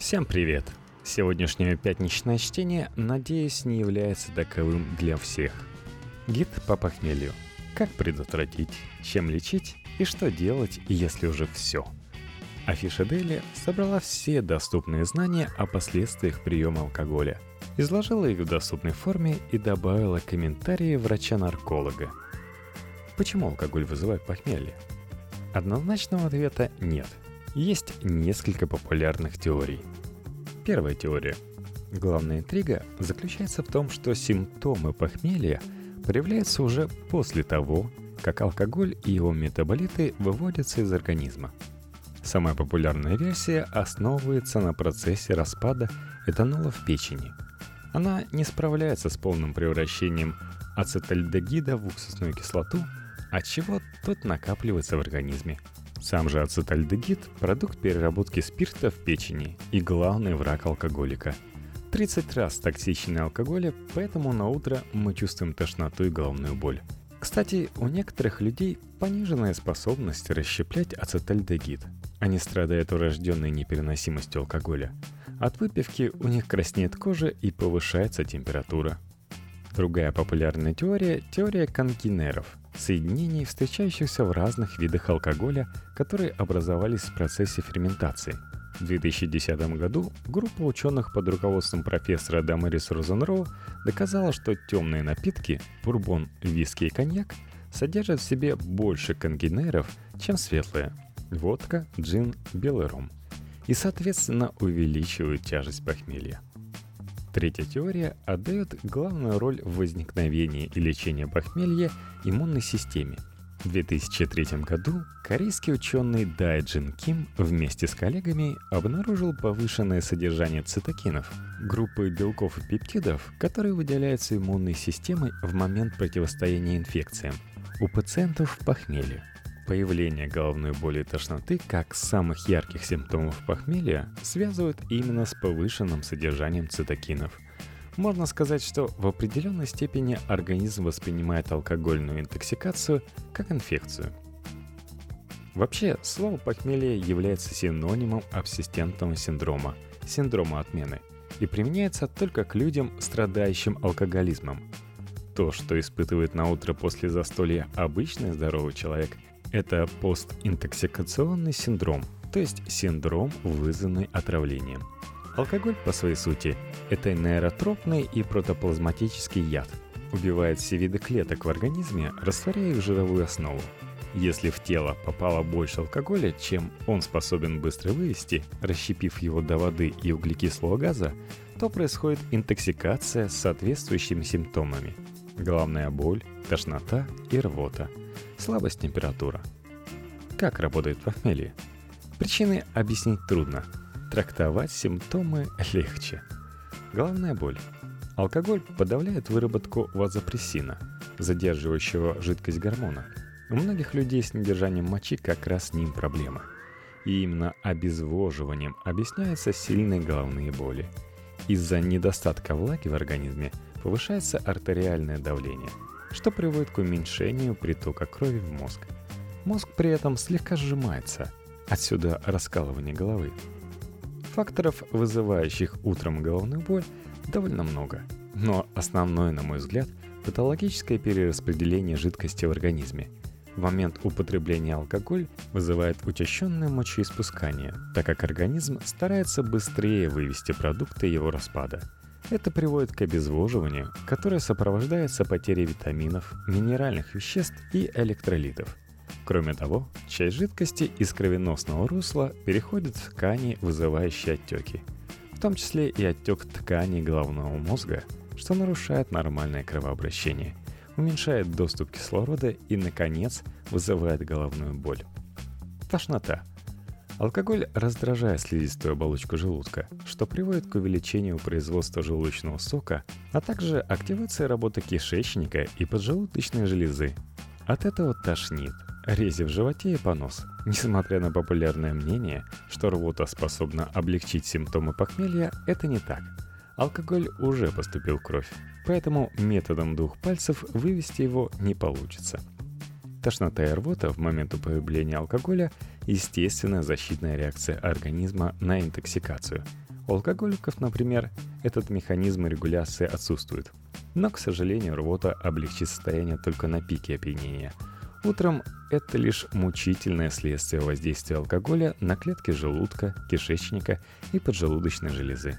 Всем привет! Сегодняшнее пятничное чтение, надеюсь, не является таковым для всех. Гид по похмелью. Как предотвратить, чем лечить и что делать, если уже все. Афиша Дели собрала все доступные знания о последствиях приема алкоголя, изложила их в доступной форме и добавила комментарии врача-нарколога. Почему алкоголь вызывает похмелье? Однозначного ответа нет. Есть несколько популярных теорий. Первая теория. Главная интрига заключается в том, что симптомы похмелья проявляются уже после того, как алкоголь и его метаболиты выводятся из организма. Самая популярная версия основывается на процессе распада этанола в печени. Она не справляется с полным превращением ацетальдегида в уксусную кислоту – отчего тот накапливается в организме. Сам же ацетальдегид – продукт переработки спирта в печени и главный враг алкоголика. 30 раз токсичнее алкоголя, поэтому на утро мы чувствуем тошноту и головную боль. Кстати, у некоторых людей пониженная способность расщеплять ацетальдегид. Они страдают урожденной непереносимостью алкоголя. От выпивки у них краснеет кожа и повышается температура. Другая популярная теория – теория конкинеров – соединений, встречающихся в разных видах алкоголя, которые образовались в процессе ферментации. В 2010 году группа ученых под руководством профессора Дамарис Розенроу доказала, что темные напитки – бурбон, виски и коньяк – содержат в себе больше конгенеров, чем светлые – водка, джин, белый ром – и, соответственно, увеличивают тяжесть похмелья. Третья теория отдает главную роль в возникновении и лечении похмелья иммунной системе. В 2003 году корейский ученый Дай Джин Ким вместе с коллегами обнаружил повышенное содержание цитокинов, группы белков и пептидов, которые выделяются иммунной системой в момент противостояния инфекциям у пациентов в похмелье. Появление головной боли и тошноты как самых ярких симптомов похмелья связывают именно с повышенным содержанием цитокинов. Можно сказать, что в определенной степени организм воспринимает алкогольную интоксикацию как инфекцию. Вообще, слово похмелье является синонимом абсистентного синдрома, синдрома отмены, и применяется только к людям, страдающим алкоголизмом. То, что испытывает на утро после застолья обычный здоровый человек – это постинтоксикационный синдром, то есть синдром, вызванный отравлением. Алкоголь по своей сути – это нейротропный и протоплазматический яд. Убивает все виды клеток в организме, растворяя их жировую основу. Если в тело попало больше алкоголя, чем он способен быстро вывести, расщепив его до воды и углекислого газа, то происходит интоксикация с соответствующими симптомами. Головная боль, тошнота и рвота – слабость температура. Как работает похмелье? Причины объяснить трудно. Трактовать симптомы легче. Головная боль. Алкоголь подавляет выработку вазопрессина, задерживающего жидкость гормона. У многих людей с недержанием мочи как раз с ним проблема. И именно обезвоживанием объясняются сильные головные боли. Из-за недостатка влаги в организме повышается артериальное давление – что приводит к уменьшению притока крови в мозг. Мозг при этом слегка сжимается, отсюда раскалывание головы. Факторов, вызывающих утром головную боль, довольно много. Но основное, на мой взгляд, патологическое перераспределение жидкости в организме. В момент употребления алкоголь вызывает учащенное мочеиспускание, так как организм старается быстрее вывести продукты его распада – это приводит к обезвоживанию, которое сопровождается потерей витаминов, минеральных веществ и электролитов. Кроме того, часть жидкости из кровеносного русла переходит в ткани, вызывающие отеки, в том числе и отек тканей головного мозга, что нарушает нормальное кровообращение, уменьшает доступ кислорода и, наконец, вызывает головную боль. Тошнота – Алкоголь раздражает слизистую оболочку желудка, что приводит к увеличению производства желудочного сока, а также активации работы кишечника и поджелудочной железы. От этого тошнит, рези в животе и понос. Несмотря на популярное мнение, что рвота способна облегчить симптомы похмелья, это не так. Алкоголь уже поступил в кровь, поэтому методом двух пальцев вывести его не получится. Тошнота и рвота в момент употребления алкоголя естественная защитная реакция организма на интоксикацию. У алкоголиков, например, этот механизм регуляции отсутствует. Но, к сожалению, рвота облегчит состояние только на пике опьянения. Утром это лишь мучительное следствие воздействия алкоголя на клетки желудка, кишечника и поджелудочной железы.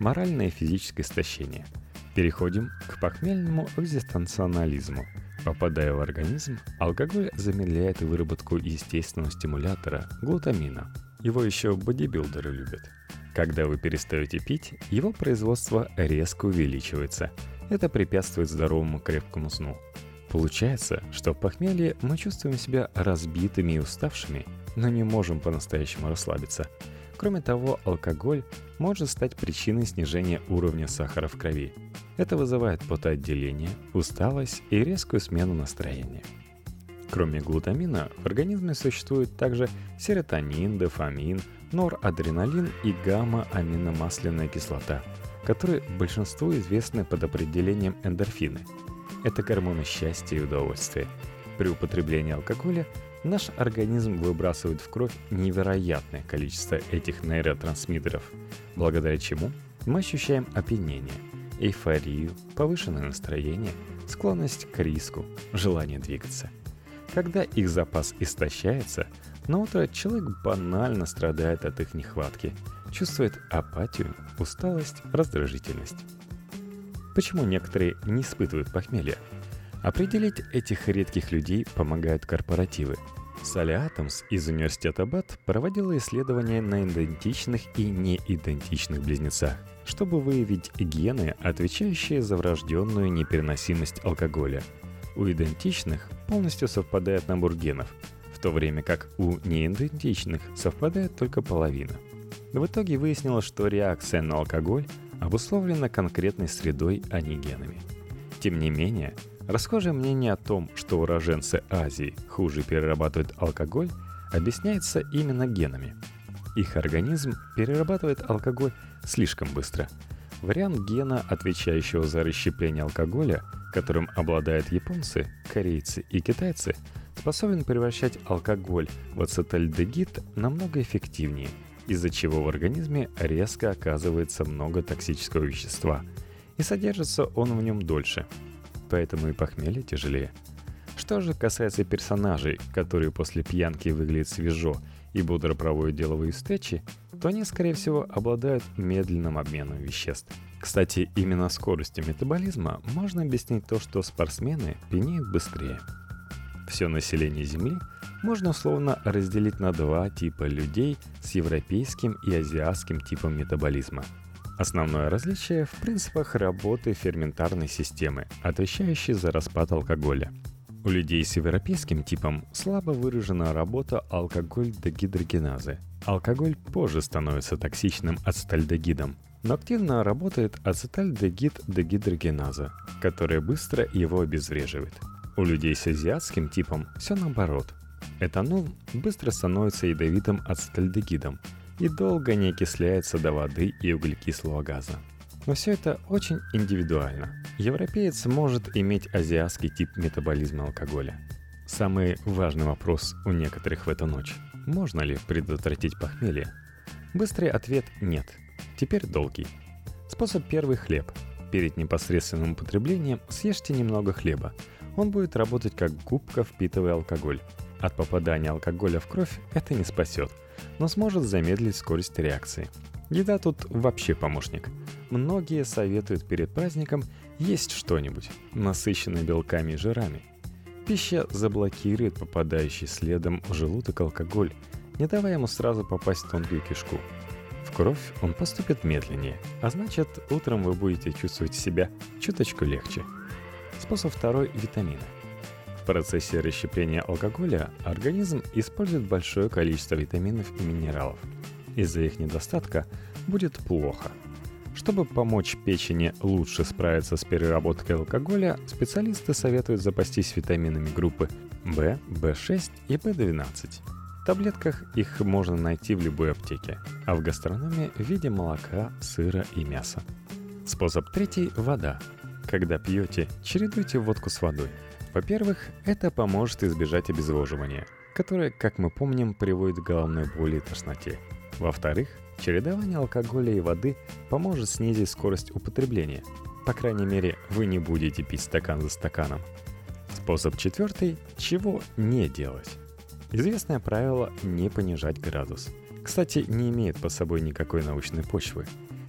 Моральное и физическое истощение. Переходим к похмельному экзистенционализму. Попадая в организм, алкоголь замедляет выработку естественного стимулятора – глутамина. Его еще бодибилдеры любят. Когда вы перестаете пить, его производство резко увеличивается. Это препятствует здоровому крепкому сну. Получается, что в похмелье мы чувствуем себя разбитыми и уставшими, но не можем по-настоящему расслабиться. Кроме того, алкоголь может стать причиной снижения уровня сахара в крови. Это вызывает потоотделение, усталость и резкую смену настроения. Кроме глутамина, в организме существует также серотонин, дофамин, норадреналин и гамма-аминомасляная кислота, которые большинству известны под определением эндорфины – это гормоны счастья и удовольствия. При употреблении алкоголя наш организм выбрасывает в кровь невероятное количество этих нейротрансмиттеров, благодаря чему мы ощущаем опьянение, эйфорию, повышенное настроение, склонность к риску, желание двигаться. Когда их запас истощается, на утро человек банально страдает от их нехватки, чувствует апатию, усталость, раздражительность. Почему некоторые не испытывают похмелья? Определить этих редких людей помогают корпоративы. Салли Атомс из университета БАТ проводила исследования на идентичных и неидентичных близнецах, чтобы выявить гены, отвечающие за врожденную непереносимость алкоголя. У идентичных полностью совпадает набор генов, в то время как у неидентичных совпадает только половина. В итоге выяснилось, что реакция на алкоголь обусловлено конкретной средой, а не генами. Тем не менее, расхожее мнение о том, что уроженцы Азии хуже перерабатывают алкоголь, объясняется именно генами. Их организм перерабатывает алкоголь слишком быстро. Вариант гена, отвечающего за расщепление алкоголя, которым обладают японцы, корейцы и китайцы, способен превращать алкоголь в ацетальдегид намного эффективнее – из-за чего в организме резко оказывается много токсического вещества, и содержится он в нем дольше, поэтому и похмелье тяжелее. Что же касается персонажей, которые после пьянки выглядят свежо и бодро проводят деловые встречи, то они, скорее всего, обладают медленным обменом веществ. Кстати, именно скоростью метаболизма можно объяснить то, что спортсмены пьянеют быстрее. Все население Земли можно условно разделить на два типа людей с европейским и азиатским типом метаболизма. Основное различие в принципах работы ферментарной системы, отвечающей за распад алкоголя. У людей с европейским типом слабо выражена работа алкоголь-дегидрогеназы. Алкоголь позже становится токсичным ацетальдегидом, но активно работает ацетальдегид-дегидрогеназа, которая быстро его обезвреживает. У людей с азиатским типом все наоборот. Этанол быстро становится ядовитым ацетальдегидом и долго не окисляется до воды и углекислого газа. Но все это очень индивидуально. Европеец может иметь азиатский тип метаболизма алкоголя. Самый важный вопрос у некоторых в эту ночь. Можно ли предотвратить похмелье? Быстрый ответ – нет. Теперь долгий. Способ первый – хлеб. Перед непосредственным употреблением съешьте немного хлеба. Он будет работать как губка, впитывая алкоголь. От попадания алкоголя в кровь это не спасет, но сможет замедлить скорость реакции. Еда тут вообще помощник. Многие советуют перед праздником есть что-нибудь, насыщенное белками и жирами. Пища заблокирует попадающий следом в желудок алкоголь, не давая ему сразу попасть в тонкую кишку. В кровь он поступит медленнее, а значит, утром вы будете чувствовать себя чуточку легче. Способ второй – витамины. В процессе расщепления алкоголя организм использует большое количество витаминов и минералов. Из-за их недостатка будет плохо. Чтобы помочь печени лучше справиться с переработкой алкоголя, специалисты советуют запастись витаминами группы В, В6 и В12. В таблетках их можно найти в любой аптеке, а в гастрономе в виде молока, сыра и мяса. Способ третий – вода. Когда пьете, чередуйте водку с водой – во-первых, это поможет избежать обезвоживания. которое, как мы помним, приводит к головной боли и тошноте. Во-вторых, чередование алкоголя и воды поможет снизить скорость употребления. По крайней мере, вы не будете пить стакан за стаканом. Способ четвертый – чего не делать. Известное правило – не понижать градус. Кстати, не имеет под собой никакой научной почвы.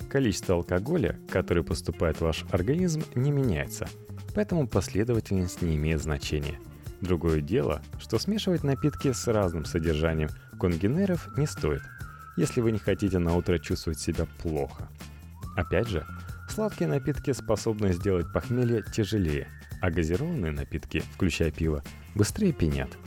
Количество алкоголя, которое поступает в ваш организм, не меняется, поэтому последовательность не имеет значения – Другое дело, что смешивать напитки с разным содержанием конгенеров не стоит, если вы не хотите на утро чувствовать себя плохо. Опять же, сладкие напитки способны сделать похмелье тяжелее, а газированные напитки, включая пиво, быстрее пьянят.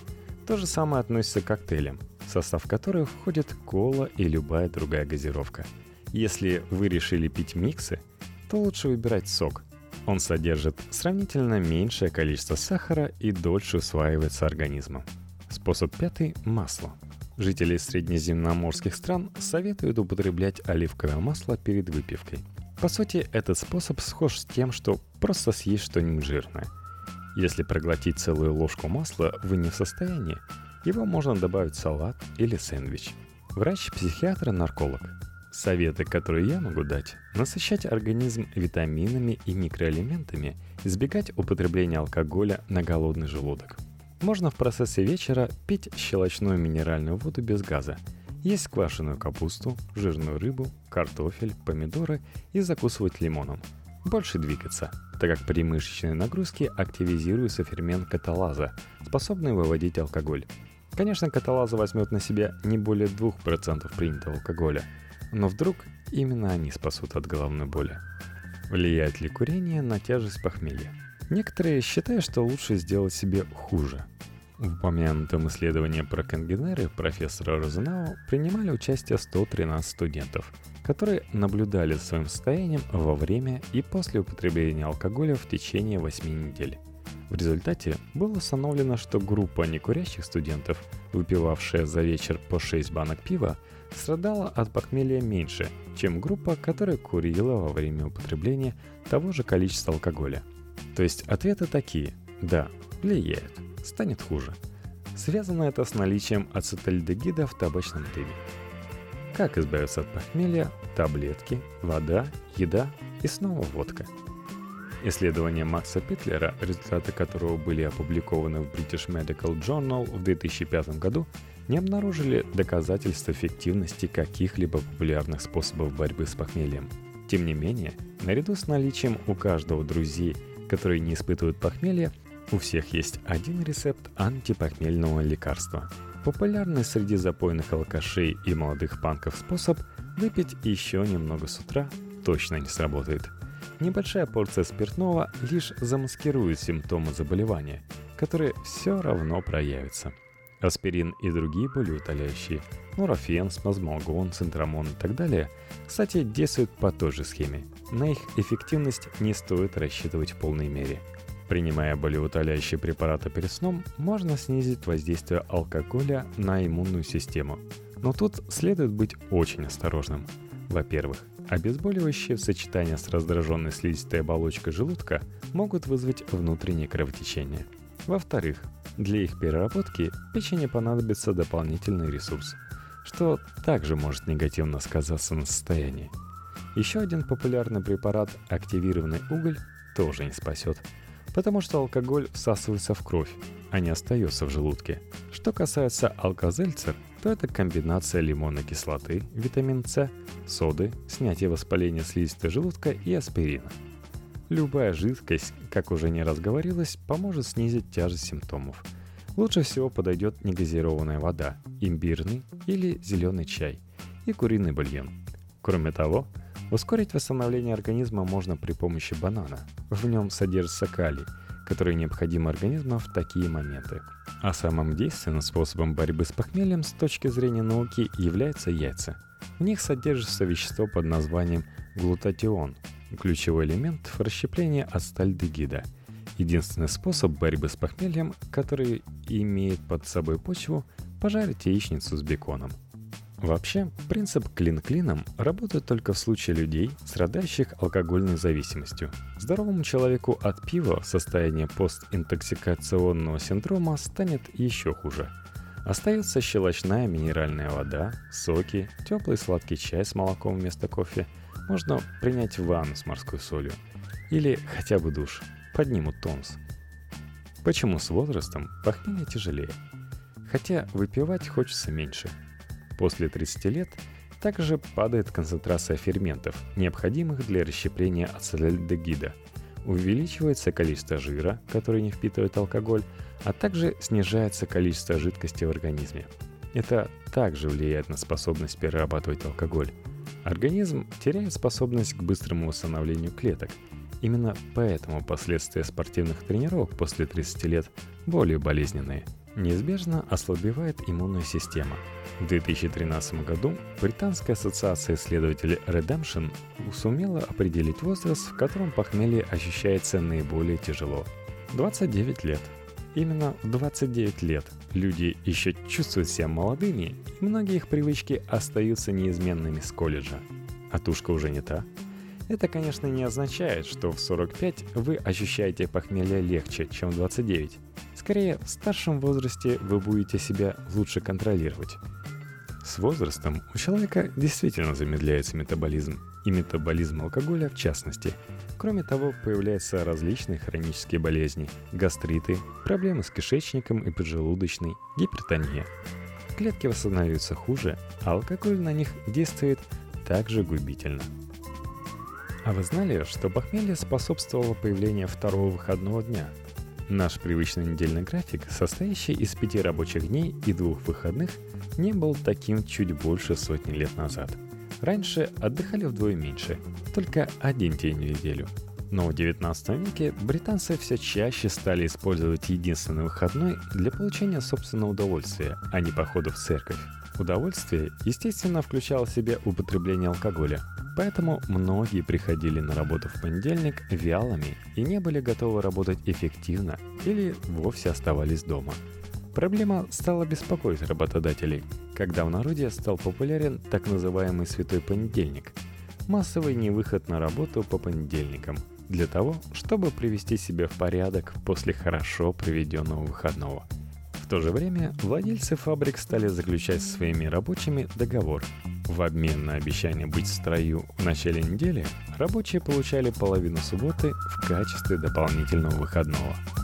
То же самое относится к коктейлям, в состав которых входит кола и любая другая газировка. Если вы решили пить миксы, то лучше выбирать сок, он содержит сравнительно меньшее количество сахара и дольше усваивается организмом. Способ пятый – масло. Жители среднеземноморских стран советуют употреблять оливковое масло перед выпивкой. По сути, этот способ схож с тем, что просто съесть что-нибудь жирное. Если проглотить целую ложку масла вы не в состоянии, его можно добавить в салат или сэндвич. Врач-психиатр нарколог Советы, которые я могу дать – насыщать организм витаминами и микроэлементами, избегать употребления алкоголя на голодный желудок. Можно в процессе вечера пить щелочную минеральную воду без газа, есть квашеную капусту, жирную рыбу, картофель, помидоры и закусывать лимоном. Больше двигаться, так как при мышечной нагрузке активизируется фермент каталаза, способный выводить алкоголь. Конечно, каталаза возьмет на себя не более 2% принятого алкоголя – но вдруг именно они спасут от головной боли. Влияет ли курение на тяжесть похмелья? Некоторые считают, что лучше сделать себе хуже. В упомянутом исследовании про конгенеры профессора Розенау принимали участие 113 студентов, которые наблюдали за своим состоянием во время и после употребления алкоголя в течение 8 недель. В результате было установлено, что группа некурящих студентов, выпивавшая за вечер по 6 банок пива, страдала от похмелья меньше, чем группа, которая курила во время употребления того же количества алкоголя. То есть ответы такие – да, влияет, станет хуже. Связано это с наличием ацетальдегида в табачном дыме. Как избавиться от похмелья? Таблетки, вода, еда и снова водка – Исследование Макса Питлера, результаты которого были опубликованы в British Medical Journal в 2005 году, не обнаружили доказательств эффективности каких-либо популярных способов борьбы с похмельем. Тем не менее, наряду с наличием у каждого друзей, которые не испытывают похмелья, у всех есть один рецепт антипохмельного лекарства. Популярный среди запойных алкашей и молодых панков способ выпить еще немного с утра точно не сработает – Небольшая порция спиртного лишь замаскирует симптомы заболевания, которые все равно проявятся. Аспирин и другие болеутоляющие, нурофен, спазмолгон, центрамон и так далее, кстати, действуют по той же схеме. На их эффективность не стоит рассчитывать в полной мере. Принимая болеутоляющие препараты перед сном, можно снизить воздействие алкоголя на иммунную систему. Но тут следует быть очень осторожным. Во-первых, Обезболивающие в сочетании с раздраженной слизистой оболочкой желудка могут вызвать внутреннее кровотечение. Во-вторых, для их переработки печени понадобится дополнительный ресурс, что также может негативно сказаться на состоянии. Еще один популярный препарат – активированный уголь – тоже не спасет, потому что алкоголь всасывается в кровь, а не остается в желудке. Что касается алкозельцер, то это комбинация лимонной кислоты, витамин С, соды, снятие воспаления слизистой желудка и аспирина. Любая жидкость, как уже не раз говорилось, поможет снизить тяжесть симптомов. Лучше всего подойдет негазированная вода, имбирный или зеленый чай и куриный бульон. Кроме того, ускорить восстановление организма можно при помощи банана. В нем содержится калий – которые необходимы организму в такие моменты. А самым действенным способом борьбы с похмельем с точки зрения науки являются яйца. В них содержится вещество под названием глутатион, ключевой элемент в расщеплении ацетальдегида. Единственный способ борьбы с похмельем, который имеет под собой почву, пожарить яичницу с беконом – Вообще, принцип «клин клином» работает только в случае людей, страдающих алкогольной зависимостью. Здоровому человеку от пива состояние постинтоксикационного синдрома станет еще хуже. Остается щелочная минеральная вода, соки, теплый сладкий чай с молоком вместо кофе. Можно принять ванну с морской солью. Или хотя бы душ. Поднимут тонус. Почему с возрастом похмелье тяжелее? Хотя выпивать хочется меньше. После 30 лет также падает концентрация ферментов, необходимых для расщепления ацетальдегида. Увеличивается количество жира, который не впитывает алкоголь, а также снижается количество жидкости в организме. Это также влияет на способность перерабатывать алкоголь. Организм теряет способность к быстрому восстановлению клеток. Именно поэтому последствия спортивных тренировок после 30 лет более болезненные – неизбежно ослабевает иммунная система. В 2013 году Британская ассоциация исследователей Redemption сумела определить возраст, в котором похмелье ощущается наиболее тяжело – 29 лет. Именно в 29 лет люди еще чувствуют себя молодыми, и многие их привычки остаются неизменными с колледжа. А тушка уже не та. Это, конечно, не означает, что в 45 вы ощущаете похмелье легче, чем в 29. Скорее, в старшем возрасте вы будете себя лучше контролировать. С возрастом у человека действительно замедляется метаболизм, и метаболизм алкоголя в частности. Кроме того, появляются различные хронические болезни, гастриты, проблемы с кишечником и поджелудочной, гипертония. Клетки восстанавливаются хуже, а алкоголь на них действует также губительно. А вы знали, что похмелье способствовало появлению второго выходного дня – Наш привычный недельный график, состоящий из пяти рабочих дней и двух выходных, не был таким чуть больше сотни лет назад. Раньше отдыхали вдвое меньше, только один день в неделю. Но в 19 веке британцы все чаще стали использовать единственный выходной для получения собственного удовольствия, а не похода в церковь. Удовольствие, естественно, включало в себя употребление алкоголя, Поэтому многие приходили на работу в понедельник вялыми и не были готовы работать эффективно или вовсе оставались дома. Проблема стала беспокоить работодателей, когда в народе стал популярен так называемый «святой понедельник» – массовый невыход на работу по понедельникам для того, чтобы привести себя в порядок после хорошо проведенного выходного – в то же время владельцы фабрик стали заключать со своими рабочими договор. В обмен на обещание быть в строю в начале недели, рабочие получали половину субботы в качестве дополнительного выходного –